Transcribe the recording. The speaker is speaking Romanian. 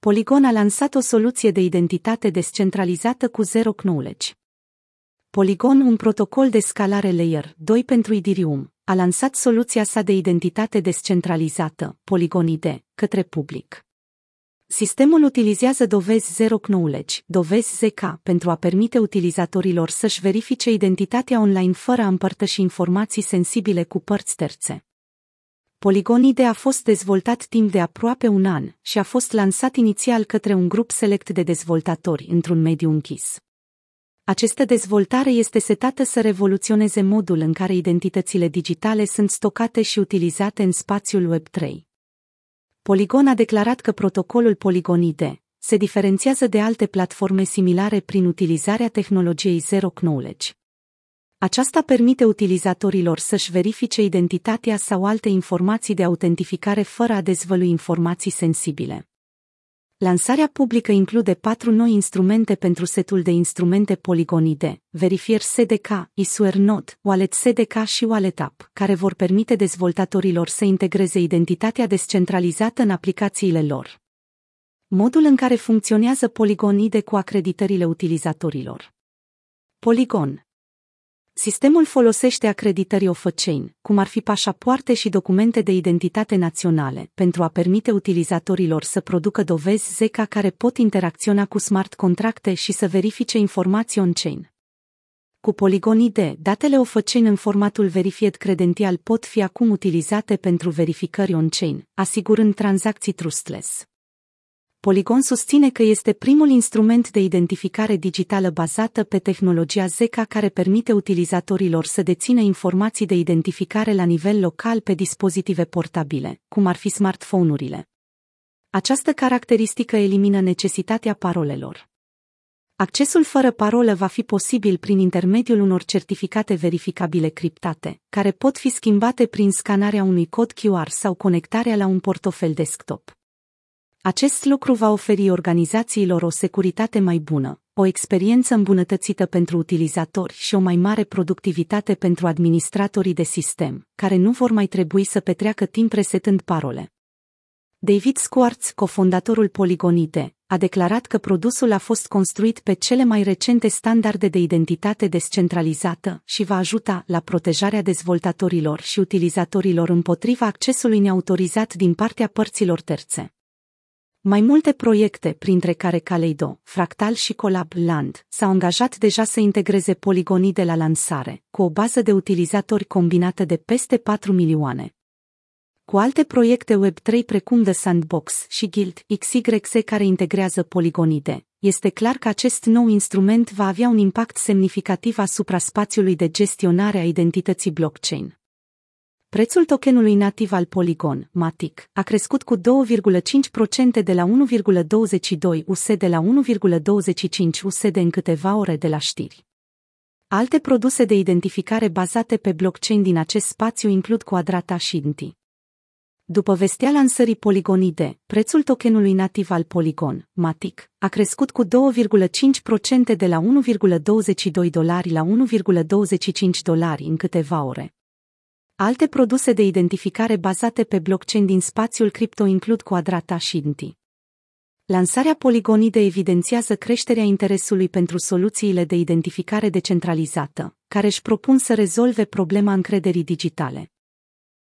Polygon a lansat o soluție de identitate descentralizată cu zero knowledge. Polygon, un protocol de scalare Layer 2 pentru Ethereum, a lansat soluția sa de identitate descentralizată, Polygon ID, către public. Sistemul utilizează dovezi Zero Knowledge, dovezi ZK, pentru a permite utilizatorilor să-și verifice identitatea online fără a împărtăși informații sensibile cu părți terțe. Polygonide a fost dezvoltat timp de aproape un an și a fost lansat inițial către un grup select de dezvoltatori într-un mediu închis. Această dezvoltare este setată să revoluționeze modul în care identitățile digitale sunt stocate și utilizate în spațiul Web3. Polygon a declarat că protocolul Polygonide se diferențiază de alte platforme similare prin utilizarea tehnologiei Zero Knowledge. Aceasta permite utilizatorilor să-și verifice identitatea sau alte informații de autentificare fără a dezvălui informații sensibile. Lansarea publică include patru noi instrumente pentru setul de instrumente poligonide, Verifier SDK, Issuer Node, Wallet SDK și Wallet App, care vor permite dezvoltatorilor să integreze identitatea descentralizată în aplicațiile lor. Modul în care funcționează Polygonide cu acreditările utilizatorilor. Polygon Sistemul folosește acreditări off-chain, cum ar fi pașapoarte și documente de identitate naționale, pentru a permite utilizatorilor să producă dovezi ZK care pot interacționa cu smart contracte și să verifice informații on-chain. Cu Polygon ID, datele off-chain în formatul Verified Credential pot fi acum utilizate pentru verificări on-chain, asigurând tranzacții trustless. Polygon susține că este primul instrument de identificare digitală bazată pe tehnologia ZK care permite utilizatorilor să dețină informații de identificare la nivel local pe dispozitive portabile, cum ar fi smartphone-urile. Această caracteristică elimină necesitatea parolelor. Accesul fără parolă va fi posibil prin intermediul unor certificate verificabile criptate, care pot fi schimbate prin scanarea unui cod QR sau conectarea la un portofel desktop. Acest lucru va oferi organizațiilor o securitate mai bună, o experiență îmbunătățită pentru utilizatori și o mai mare productivitate pentru administratorii de sistem, care nu vor mai trebui să petreacă timp resetând parole. David Squartz, cofondatorul Polygonite, a declarat că produsul a fost construit pe cele mai recente standarde de identitate descentralizată și va ajuta la protejarea dezvoltatorilor și utilizatorilor împotriva accesului neautorizat din partea părților terțe. Mai multe proiecte, printre care Kaleido, Fractal și Collab Land, s-au angajat deja să integreze poligonii de la lansare, cu o bază de utilizatori combinată de peste 4 milioane. Cu alte proiecte Web3 precum The Sandbox și Guild XYZ care integrează poligonide, este clar că acest nou instrument va avea un impact semnificativ asupra spațiului de gestionare a identității blockchain. Prețul tokenului nativ al Polygon, MATIC, a crescut cu 2,5% de la 1,22 USD la 1,25 USD în câteva ore de la știri. Alte produse de identificare bazate pe blockchain din acest spațiu includ Quadrata și Inti. După vestea lansării Polygonide, prețul tokenului nativ al Polygon, MATIC, a crescut cu 2,5% de la 1,22 dolari la 1,25 dolari în câteva ore. Alte produse de identificare bazate pe blockchain din spațiul cripto includ Quadrata și Inti. Lansarea Poligonide evidențiază creșterea interesului pentru soluțiile de identificare decentralizată, care își propun să rezolve problema încrederii digitale.